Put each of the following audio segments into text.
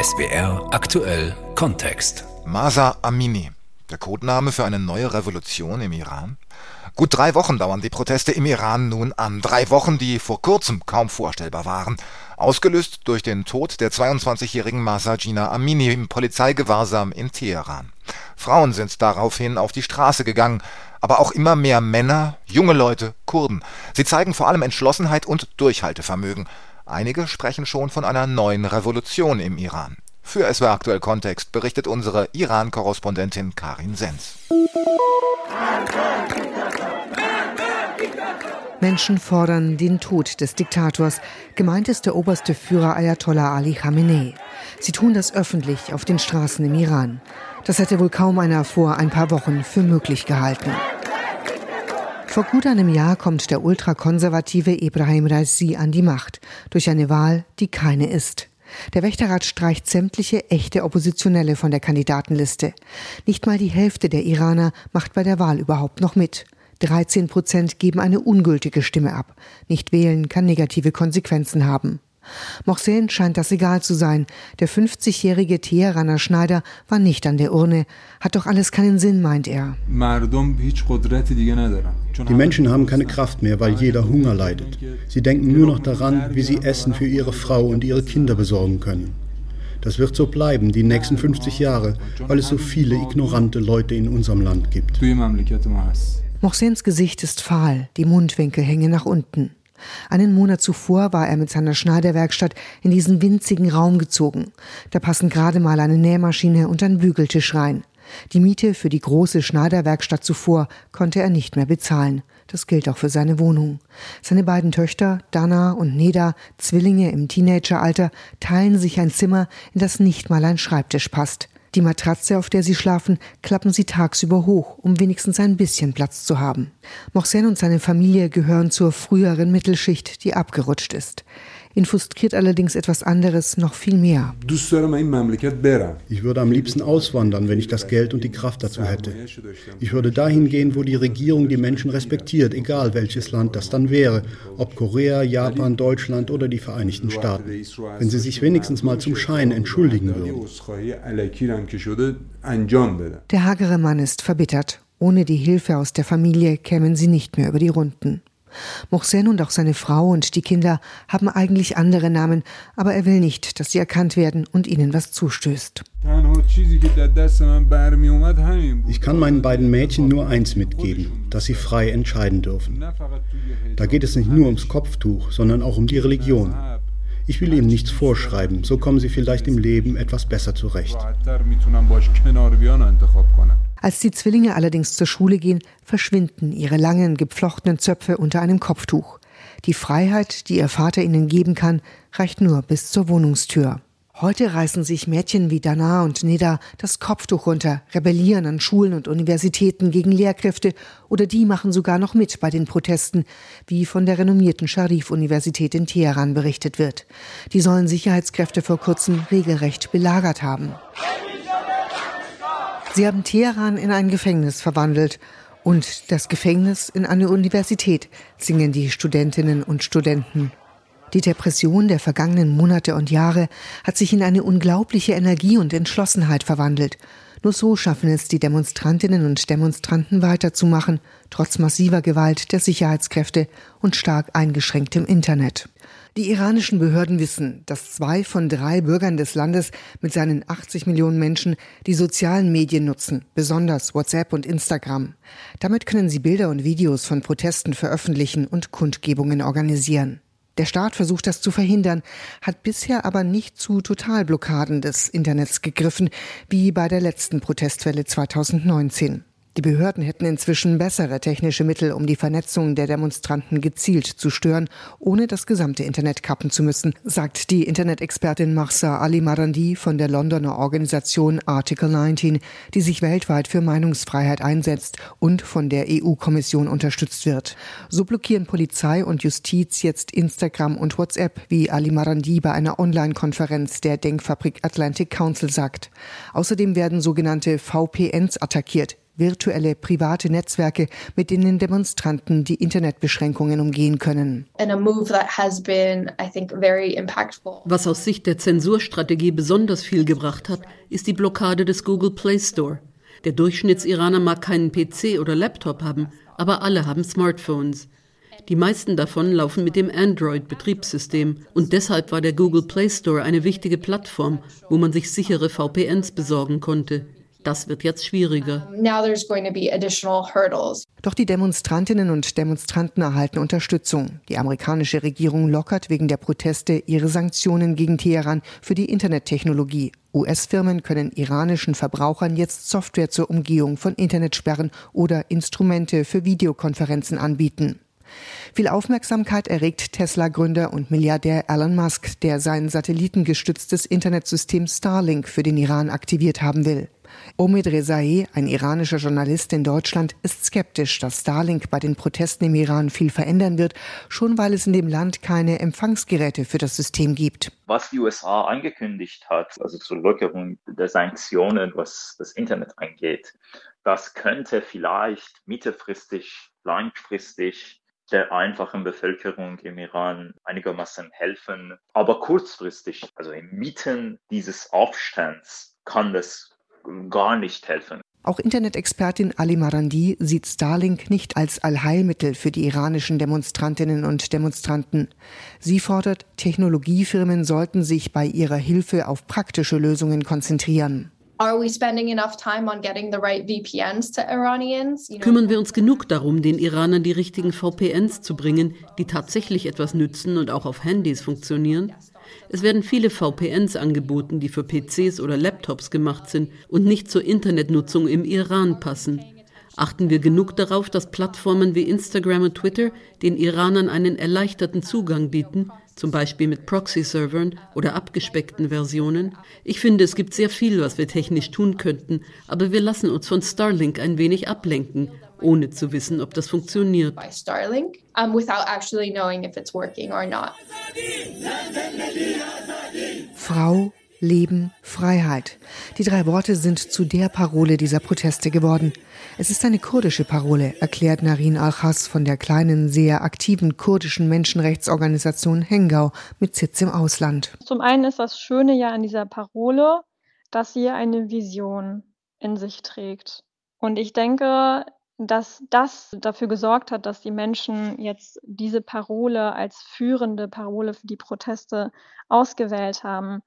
SBR aktuell Kontext. Masa Amini, der Codename für eine neue Revolution im Iran? Gut drei Wochen dauern die Proteste im Iran nun an. Drei Wochen, die vor kurzem kaum vorstellbar waren. Ausgelöst durch den Tod der 22-jährigen Masa Gina Amini im Polizeigewahrsam in Teheran. Frauen sind daraufhin auf die Straße gegangen, aber auch immer mehr Männer, junge Leute, Kurden. Sie zeigen vor allem Entschlossenheit und Durchhaltevermögen. Einige sprechen schon von einer neuen Revolution im Iran. Für SW Aktuell Kontext berichtet unsere Iran-Korrespondentin Karin Sens. Menschen fordern den Tod des Diktators. Gemeint ist der oberste Führer Ayatollah Ali Khamenei. Sie tun das öffentlich auf den Straßen im Iran. Das hätte wohl kaum einer vor ein paar Wochen für möglich gehalten. Vor gut einem Jahr kommt der ultrakonservative Ibrahim Raisi an die Macht durch eine Wahl, die keine ist. Der Wächterrat streicht sämtliche echte Oppositionelle von der Kandidatenliste. Nicht mal die Hälfte der Iraner macht bei der Wahl überhaupt noch mit. 13 Prozent geben eine ungültige Stimme ab. Nicht wählen kann negative Konsequenzen haben. Mohsen scheint das egal zu sein. Der 50-jährige Teheraner Schneider war nicht an der Urne. Hat doch alles keinen Sinn, meint er. Die Menschen haben keine Kraft mehr, weil jeder Hunger leidet. Sie denken nur noch daran, wie sie Essen für ihre Frau und ihre Kinder besorgen können. Das wird so bleiben, die nächsten 50 Jahre, weil es so viele ignorante Leute in unserem Land gibt. Mohsens Gesicht ist fahl, die Mundwinkel hängen nach unten. Einen Monat zuvor war er mit seiner Schneiderwerkstatt in diesen winzigen Raum gezogen. Da passen gerade mal eine Nähmaschine und ein Bügeltisch rein. Die Miete für die große Schneiderwerkstatt zuvor konnte er nicht mehr bezahlen. Das gilt auch für seine Wohnung. Seine beiden Töchter, Dana und Neda, Zwillinge im Teenageralter, teilen sich ein Zimmer, in das nicht mal ein Schreibtisch passt. Die Matratze, auf der sie schlafen, klappen sie tagsüber hoch, um wenigstens ein bisschen Platz zu haben. Mohsen und seine Familie gehören zur früheren Mittelschicht, die abgerutscht ist. Ihn frustriert allerdings etwas anderes noch viel mehr. Ich würde am liebsten auswandern, wenn ich das Geld und die Kraft dazu hätte. Ich würde dahin gehen, wo die Regierung die Menschen respektiert, egal welches Land das dann wäre, ob Korea, Japan, Deutschland oder die Vereinigten Staaten. Wenn sie sich wenigstens mal zum Schein entschuldigen würden. Der hagere Mann ist verbittert. Ohne die Hilfe aus der Familie kämen sie nicht mehr über die Runden. Mohsen und auch seine Frau und die Kinder haben eigentlich andere Namen, aber er will nicht, dass sie erkannt werden und ihnen was zustößt. Ich kann meinen beiden Mädchen nur eins mitgeben, dass sie frei entscheiden dürfen. Da geht es nicht nur ums Kopftuch, sondern auch um die Religion. Ich will ihnen nichts vorschreiben, so kommen sie vielleicht im Leben etwas besser zurecht. Als die Zwillinge allerdings zur Schule gehen, verschwinden ihre langen, gepflochtenen Zöpfe unter einem Kopftuch. Die Freiheit, die ihr Vater ihnen geben kann, reicht nur bis zur Wohnungstür. Heute reißen sich Mädchen wie Dana und Neda das Kopftuch runter, rebellieren an Schulen und Universitäten gegen Lehrkräfte oder die machen sogar noch mit bei den Protesten, wie von der renommierten Sharif-Universität in Teheran berichtet wird. Die sollen Sicherheitskräfte vor kurzem regelrecht belagert haben. Sie haben Teheran in ein Gefängnis verwandelt und das Gefängnis in eine Universität, singen die Studentinnen und Studenten. Die Depression der vergangenen Monate und Jahre hat sich in eine unglaubliche Energie und Entschlossenheit verwandelt. Nur so schaffen es die Demonstrantinnen und Demonstranten weiterzumachen, trotz massiver Gewalt der Sicherheitskräfte und stark eingeschränktem Internet. Die iranischen Behörden wissen, dass zwei von drei Bürgern des Landes mit seinen 80 Millionen Menschen die sozialen Medien nutzen, besonders WhatsApp und Instagram. Damit können sie Bilder und Videos von Protesten veröffentlichen und Kundgebungen organisieren. Der Staat versucht das zu verhindern, hat bisher aber nicht zu Totalblockaden des Internets gegriffen, wie bei der letzten Protestwelle 2019. Die Behörden hätten inzwischen bessere technische Mittel, um die Vernetzung der Demonstranten gezielt zu stören, ohne das gesamte Internet kappen zu müssen, sagt die Internet-Expertin Mahsa Ali Marandi von der Londoner Organisation Article 19, die sich weltweit für Meinungsfreiheit einsetzt und von der EU-Kommission unterstützt wird. So blockieren Polizei und Justiz jetzt Instagram und WhatsApp, wie Ali Marandi bei einer Online-Konferenz der Denkfabrik Atlantic Council sagt. Außerdem werden sogenannte VPNs attackiert, virtuelle private Netzwerke, mit denen Demonstranten die Internetbeschränkungen umgehen können. Was aus Sicht der Zensurstrategie besonders viel gebracht hat, ist die Blockade des Google Play Store. Der Durchschnittsiraner mag keinen PC oder Laptop haben, aber alle haben Smartphones. Die meisten davon laufen mit dem Android-Betriebssystem und deshalb war der Google Play Store eine wichtige Plattform, wo man sich sichere VPNs besorgen konnte. Das wird jetzt schwieriger. Doch die Demonstrantinnen und Demonstranten erhalten Unterstützung. Die amerikanische Regierung lockert wegen der Proteste ihre Sanktionen gegen Teheran für die Internettechnologie. US-Firmen können iranischen Verbrauchern jetzt Software zur Umgehung von Internetsperren oder Instrumente für Videokonferenzen anbieten. Viel Aufmerksamkeit erregt Tesla-Gründer und Milliardär Elon Musk, der sein satellitengestütztes Internetsystem Starlink für den Iran aktiviert haben will. Omid Rezaei, ein iranischer Journalist in Deutschland, ist skeptisch, dass Starlink bei den Protesten im Iran viel verändern wird, schon weil es in dem Land keine Empfangsgeräte für das System gibt. Was die USA angekündigt hat, also zur Lockerung der Sanktionen, was das Internet angeht, das könnte vielleicht mittelfristig, langfristig der einfachen Bevölkerung im Iran einigermaßen helfen. Aber kurzfristig, also inmitten dieses Aufstands, kann das gar nicht helfen. Auch Internet-Expertin Ali Marandi sieht Starlink nicht als Allheilmittel für die iranischen Demonstrantinnen und Demonstranten. Sie fordert, Technologiefirmen sollten sich bei ihrer Hilfe auf praktische Lösungen konzentrieren. Kümmern wir uns genug darum, den Iranern die richtigen VPNs zu bringen, die tatsächlich etwas nützen und auch auf Handys funktionieren? Es werden viele VPNs angeboten, die für PCs oder Laptops gemacht sind und nicht zur Internetnutzung im Iran passen. Achten wir genug darauf, dass Plattformen wie Instagram und Twitter den Iranern einen erleichterten Zugang bieten, zum Beispiel mit Proxy-Servern oder abgespeckten Versionen? Ich finde, es gibt sehr viel, was wir technisch tun könnten, aber wir lassen uns von Starlink ein wenig ablenken ohne zu wissen, ob das funktioniert. Frau, Leben, Freiheit. Die drei Worte sind zu der Parole dieser Proteste geworden. Es ist eine kurdische Parole, erklärt Narin Al-Khas von der kleinen, sehr aktiven kurdischen Menschenrechtsorganisation Hengau mit Sitz im Ausland. Zum einen ist das Schöne ja an dieser Parole, dass sie eine Vision in sich trägt. Und ich denke, dass das dafür gesorgt hat, dass die Menschen jetzt diese Parole als führende Parole für die Proteste ausgewählt haben.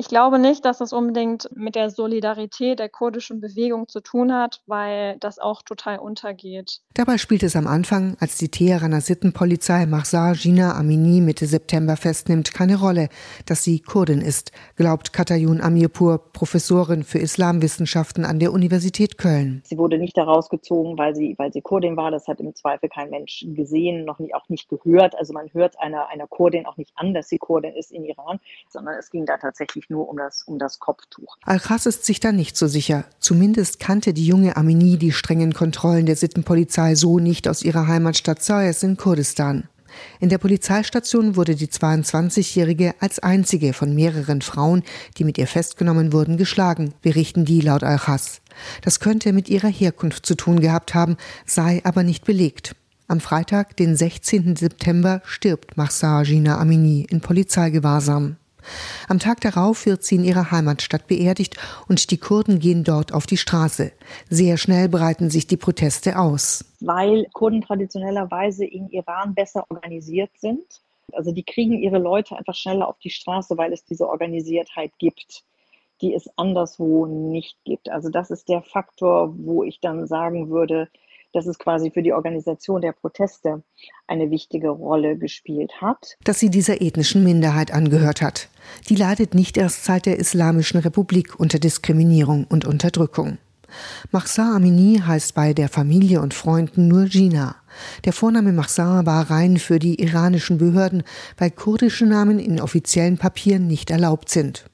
Ich glaube nicht, dass das unbedingt mit der Solidarität der kurdischen Bewegung zu tun hat, weil das auch total untergeht. Dabei spielt es am Anfang, als die Teheraner Sittenpolizei Mahsa Gina Amini Mitte September festnimmt, keine Rolle, dass sie Kurdin ist, glaubt Katayun Amirpur, Professorin für Islamwissenschaften an der Universität Köln. Sie wurde nicht herausgezogen, weil sie, weil sie Kurdin war. Das hat im Zweifel kein Mensch gesehen, noch nicht, auch nicht gehört. Also man hört einer, einer Kurdin auch nicht an, dass sie Kurdin ist in Iran, sondern es ging da tatsächlich nur um das, um das Kopftuch. Al-Khas ist sich da nicht so sicher. Zumindest kannte die junge Amini die strengen Kontrollen der Sittenpolizei so nicht aus ihrer Heimatstadt Sayes in Kurdistan. In der Polizeistation wurde die 22-Jährige als einzige von mehreren Frauen, die mit ihr festgenommen wurden, geschlagen, berichten die laut Al-Khas. Das könnte mit ihrer Herkunft zu tun gehabt haben, sei aber nicht belegt. Am Freitag, den 16. September, stirbt Mahsa Gina Amini in Polizeigewahrsam. Am Tag darauf wird sie in ihrer Heimatstadt beerdigt und die Kurden gehen dort auf die Straße. Sehr schnell breiten sich die Proteste aus. Weil Kurden traditionellerweise in Iran besser organisiert sind. Also die kriegen ihre Leute einfach schneller auf die Straße, weil es diese Organisiertheit gibt, die es anderswo nicht gibt. Also das ist der Faktor, wo ich dann sagen würde, dass es quasi für die Organisation der Proteste eine wichtige Rolle gespielt hat. Dass sie dieser ethnischen Minderheit angehört hat. Die leidet nicht erst seit der Islamischen Republik unter Diskriminierung und Unterdrückung. Mahsa Amini heißt bei der Familie und Freunden nur Gina. Der Vorname Mahsa war rein für die iranischen Behörden, weil kurdische Namen in offiziellen Papieren nicht erlaubt sind.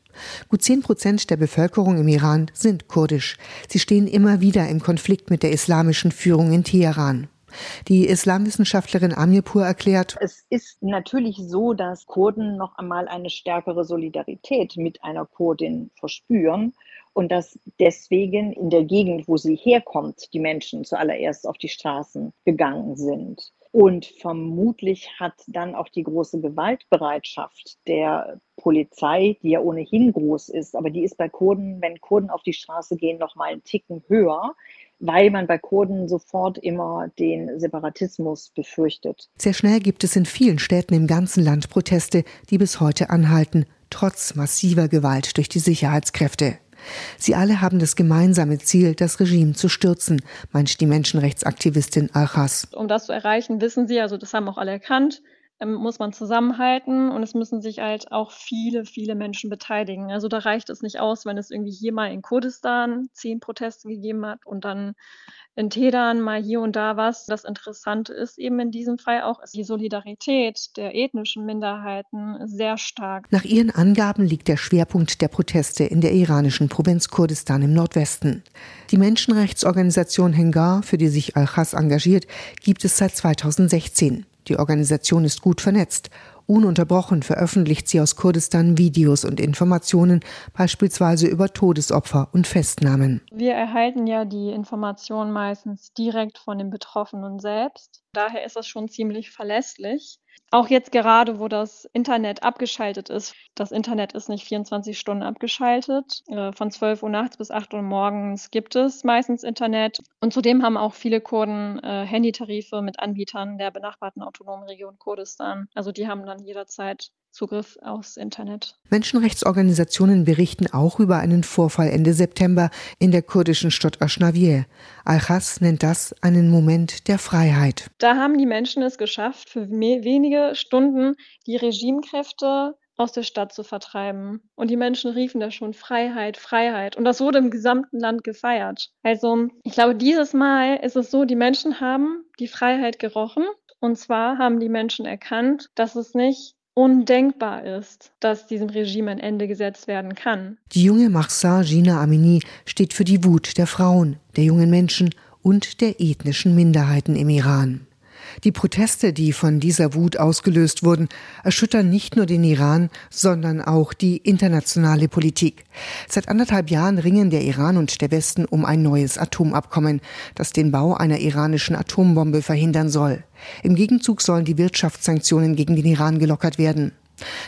Gut zehn Prozent der Bevölkerung im Iran sind kurdisch. Sie stehen immer wieder im Konflikt mit der islamischen Führung in Teheran. Die Islamwissenschaftlerin Amirpur erklärt, es ist natürlich so, dass Kurden noch einmal eine stärkere Solidarität mit einer Kurdin verspüren und dass deswegen in der Gegend, wo sie herkommt, die Menschen zuallererst auf die Straßen gegangen sind. Und vermutlich hat dann auch die große Gewaltbereitschaft der Polizei, die ja ohnehin groß ist, aber die ist bei Kurden, wenn Kurden auf die Straße gehen, noch mal einen Ticken höher, weil man bei Kurden sofort immer den Separatismus befürchtet. Sehr schnell gibt es in vielen Städten im ganzen Land Proteste, die bis heute anhalten, trotz massiver Gewalt durch die Sicherheitskräfte. Sie alle haben das gemeinsame Ziel, das Regime zu stürzen, meint die Menschenrechtsaktivistin Alchas. Um das zu erreichen, wissen Sie, also das haben auch alle erkannt, ähm, muss man zusammenhalten und es müssen sich halt auch viele, viele Menschen beteiligen. Also da reicht es nicht aus, wenn es irgendwie hier mal in Kurdistan zehn Proteste gegeben hat und dann in Teheran mal hier und da was. Das Interessante ist eben in diesem Fall auch, ist die Solidarität der ethnischen Minderheiten sehr stark. Nach ihren Angaben liegt der Schwerpunkt der Proteste in der iranischen Provinz Kurdistan im Nordwesten. Die Menschenrechtsorganisation Hengar, für die sich Al-Khas engagiert, gibt es seit 2016. Die Organisation ist gut vernetzt. Ununterbrochen veröffentlicht sie aus Kurdistan Videos und Informationen, beispielsweise über Todesopfer und Festnahmen. Wir erhalten ja die Informationen meistens direkt von den Betroffenen selbst. Daher ist das schon ziemlich verlässlich. Auch jetzt gerade, wo das Internet abgeschaltet ist. Das Internet ist nicht 24 Stunden abgeschaltet. Äh, von 12 Uhr nachts bis 8 Uhr morgens gibt es meistens Internet. Und zudem haben auch viele Kurden äh, Handytarife mit Anbietern der benachbarten autonomen Region Kurdistan. Also die haben dann jederzeit Zugriff aufs Internet. Menschenrechtsorganisationen berichten auch über einen Vorfall Ende September in der kurdischen Stadt Ashnavir. Al-Khas nennt das einen Moment der Freiheit. Da haben die Menschen es geschafft, für wenige Stunden die Regimekräfte aus der Stadt zu vertreiben. Und die Menschen riefen da schon Freiheit, Freiheit. Und das wurde im gesamten Land gefeiert. Also ich glaube, dieses Mal ist es so, die Menschen haben die Freiheit gerochen. Und zwar haben die Menschen erkannt, dass es nicht undenkbar ist, dass diesem Regime ein Ende gesetzt werden kann. Die junge Mahsa Gina Amini steht für die Wut der Frauen, der jungen Menschen und der ethnischen Minderheiten im Iran. Die Proteste, die von dieser Wut ausgelöst wurden, erschüttern nicht nur den Iran, sondern auch die internationale Politik. Seit anderthalb Jahren ringen der Iran und der Westen um ein neues Atomabkommen, das den Bau einer iranischen Atombombe verhindern soll. Im Gegenzug sollen die Wirtschaftssanktionen gegen den Iran gelockert werden.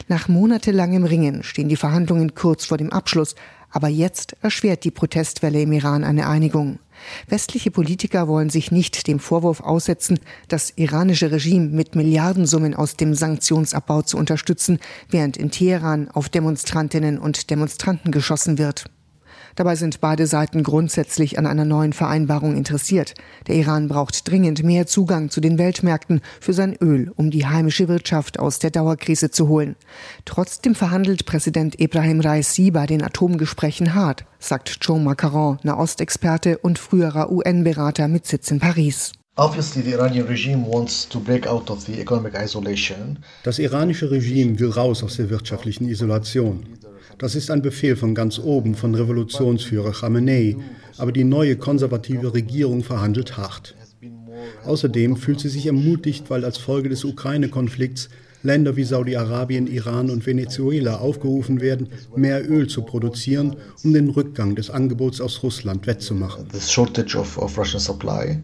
Nach monatelangem Ringen stehen die Verhandlungen kurz vor dem Abschluss, aber jetzt erschwert die Protestwelle im Iran eine Einigung. Westliche Politiker wollen sich nicht dem Vorwurf aussetzen, das iranische Regime mit Milliardensummen aus dem Sanktionsabbau zu unterstützen, während in Teheran auf Demonstrantinnen und Demonstranten geschossen wird. Dabei sind beide Seiten grundsätzlich an einer neuen Vereinbarung interessiert. Der Iran braucht dringend mehr Zugang zu den Weltmärkten für sein Öl, um die heimische Wirtschaft aus der Dauerkrise zu holen. Trotzdem verhandelt Präsident Ibrahim Raisi bei den Atomgesprächen hart, sagt Joe Macaron, Nahostexperte und früherer UN-Berater mit Sitz in Paris. Das iranische Regime will raus aus der wirtschaftlichen Isolation. Das ist ein Befehl von ganz oben, von Revolutionsführer Khamenei. Aber die neue konservative Regierung verhandelt hart. Außerdem fühlt sie sich ermutigt, weil als Folge des Ukraine-Konflikts Länder wie Saudi-Arabien, Iran und Venezuela aufgerufen werden, mehr Öl zu produzieren, um den Rückgang des Angebots aus Russland wettzumachen.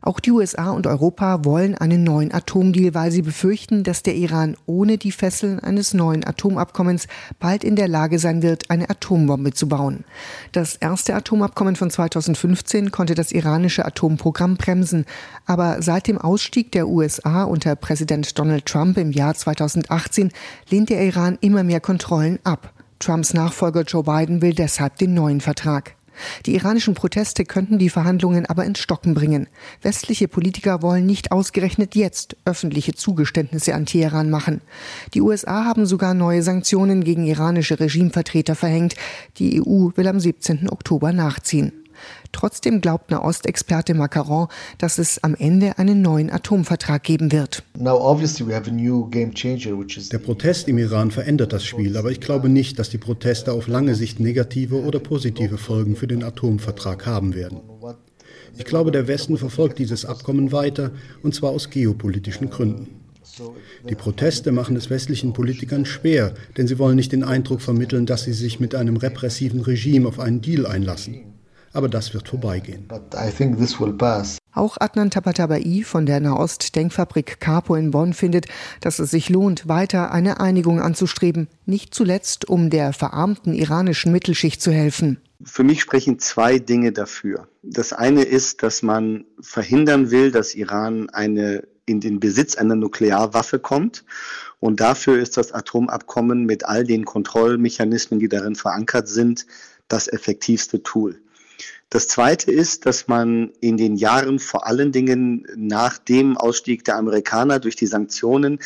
Auch die USA und Europa wollen einen neuen Atomdeal, weil sie befürchten, dass der Iran ohne die Fesseln eines neuen Atomabkommens bald in der Lage sein wird, eine Atombombe zu bauen. Das erste Atomabkommen von 2015 konnte das iranische Atomprogramm bremsen, aber seit dem Ausstieg der USA unter Präsident Donald Trump im Jahr 2000 2018 lehnt der Iran immer mehr Kontrollen ab. Trumps Nachfolger Joe Biden will deshalb den neuen Vertrag. Die iranischen Proteste könnten die Verhandlungen aber ins Stocken bringen. Westliche Politiker wollen nicht ausgerechnet jetzt öffentliche Zugeständnisse an Teheran machen. Die USA haben sogar neue Sanktionen gegen iranische Regimevertreter verhängt. Die EU will am 17. Oktober nachziehen. Trotzdem glaubt Nahostexperte Macaron, dass es am Ende einen neuen Atomvertrag geben wird. Der Protest im Iran verändert das Spiel, aber ich glaube nicht, dass die Proteste auf lange Sicht negative oder positive Folgen für den Atomvertrag haben werden. Ich glaube, der Westen verfolgt dieses Abkommen weiter, und zwar aus geopolitischen Gründen. Die Proteste machen es westlichen Politikern schwer, denn sie wollen nicht den Eindruck vermitteln, dass sie sich mit einem repressiven Regime auf einen Deal einlassen. Aber das wird vorbeigehen. Auch Adnan Tabatabai von der Nahost-Denkfabrik Capo in Bonn findet, dass es sich lohnt, weiter eine Einigung anzustreben, nicht zuletzt, um der verarmten iranischen Mittelschicht zu helfen. Für mich sprechen zwei Dinge dafür. Das eine ist, dass man verhindern will, dass Iran eine in den Besitz einer Nuklearwaffe kommt. Und dafür ist das Atomabkommen mit all den Kontrollmechanismen, die darin verankert sind, das effektivste Tool. Das Zweite ist, dass man in den Jahren vor allen Dingen nach dem Ausstieg der Amerikaner durch die Sanktionen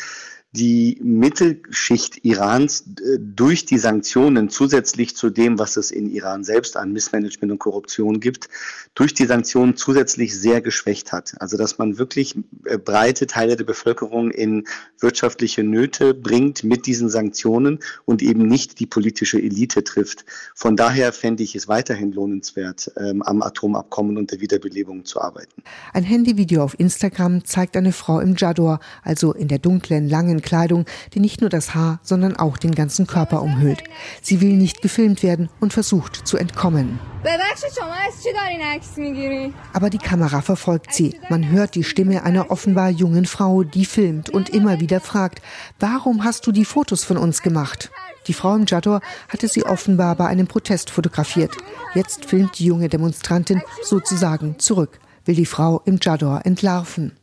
die Mittelschicht Irans äh, durch die Sanktionen zusätzlich zu dem, was es in Iran selbst an Missmanagement und Korruption gibt, durch die Sanktionen zusätzlich sehr geschwächt hat. Also dass man wirklich äh, breite Teile der Bevölkerung in wirtschaftliche Nöte bringt mit diesen Sanktionen und eben nicht die politische Elite trifft. Von daher fände ich es weiterhin lohnenswert, ähm, am Atomabkommen und der Wiederbelebung zu arbeiten. Ein Handyvideo auf Instagram zeigt eine Frau im Jador, also in der dunklen, langen Kleidung, die nicht nur das Haar, sondern auch den ganzen Körper umhüllt. Sie will nicht gefilmt werden und versucht zu entkommen. Aber die Kamera verfolgt sie. Man hört die Stimme einer offenbar jungen Frau, die filmt und immer wieder fragt, warum hast du die Fotos von uns gemacht? Die Frau im Jador hatte sie offenbar bei einem Protest fotografiert. Jetzt filmt die junge Demonstrantin sozusagen zurück, will die Frau im Jador entlarven.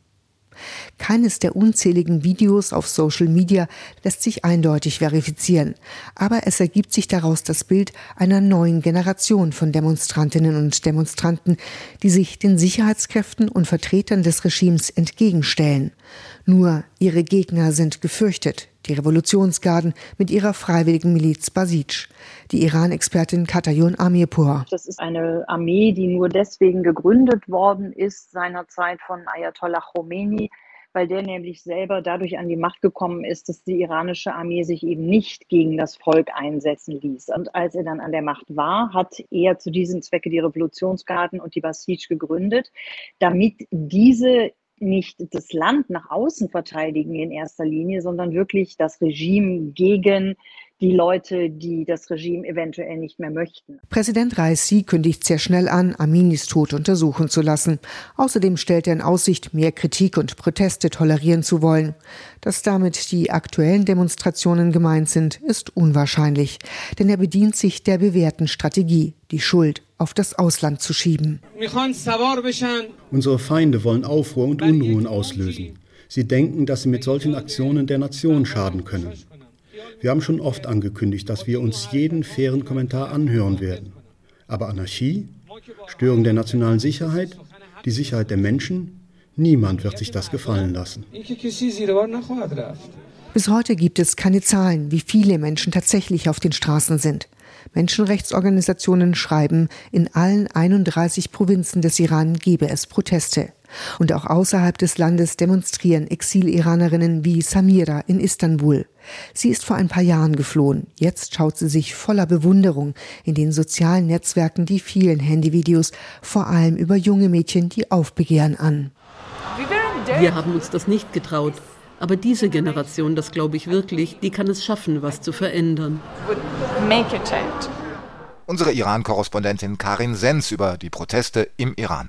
Keines der unzähligen Videos auf Social Media lässt sich eindeutig verifizieren, aber es ergibt sich daraus das Bild einer neuen Generation von Demonstrantinnen und Demonstranten, die sich den Sicherheitskräften und Vertretern des Regimes entgegenstellen. Nur ihre Gegner sind gefürchtet, die Revolutionsgarden mit ihrer freiwilligen Miliz Basij. Die Iran-Expertin Katayon Amirpur. Das ist eine Armee, die nur deswegen gegründet worden ist seinerzeit von Ayatollah Khomeini, weil der nämlich selber dadurch an die Macht gekommen ist, dass die iranische Armee sich eben nicht gegen das Volk einsetzen ließ. Und als er dann an der Macht war, hat er zu diesem Zwecke die Revolutionsgarden und die Basij gegründet, damit diese nicht das Land nach außen verteidigen in erster Linie, sondern wirklich das Regime gegen die Leute, die das Regime eventuell nicht mehr möchten. Präsident Raisi kündigt sehr schnell an, Aminis Tod untersuchen zu lassen. Außerdem stellt er in Aussicht, mehr Kritik und Proteste tolerieren zu wollen. Dass damit die aktuellen Demonstrationen gemeint sind, ist unwahrscheinlich, denn er bedient sich der bewährten Strategie, die Schuld auf das Ausland zu schieben. Unsere Feinde wollen Aufruhr und Unruhen auslösen. Sie denken, dass sie mit solchen Aktionen der Nation schaden können. Wir haben schon oft angekündigt, dass wir uns jeden fairen Kommentar anhören werden. Aber Anarchie, Störung der nationalen Sicherheit, die Sicherheit der Menschen, niemand wird sich das gefallen lassen. Bis heute gibt es keine Zahlen, wie viele Menschen tatsächlich auf den Straßen sind. Menschenrechtsorganisationen schreiben, in allen 31 Provinzen des Iran gebe es Proteste. Und auch außerhalb des Landes demonstrieren Exil-Iranerinnen wie Samira in Istanbul. Sie ist vor ein paar Jahren geflohen. Jetzt schaut sie sich voller Bewunderung in den sozialen Netzwerken die vielen Handyvideos, vor allem über junge Mädchen, die aufbegehren an. Wir haben uns das nicht getraut. Aber diese Generation, das glaube ich wirklich, die kann es schaffen, was zu verändern. Unsere Iran-Korrespondentin Karin Sens über die Proteste im Iran.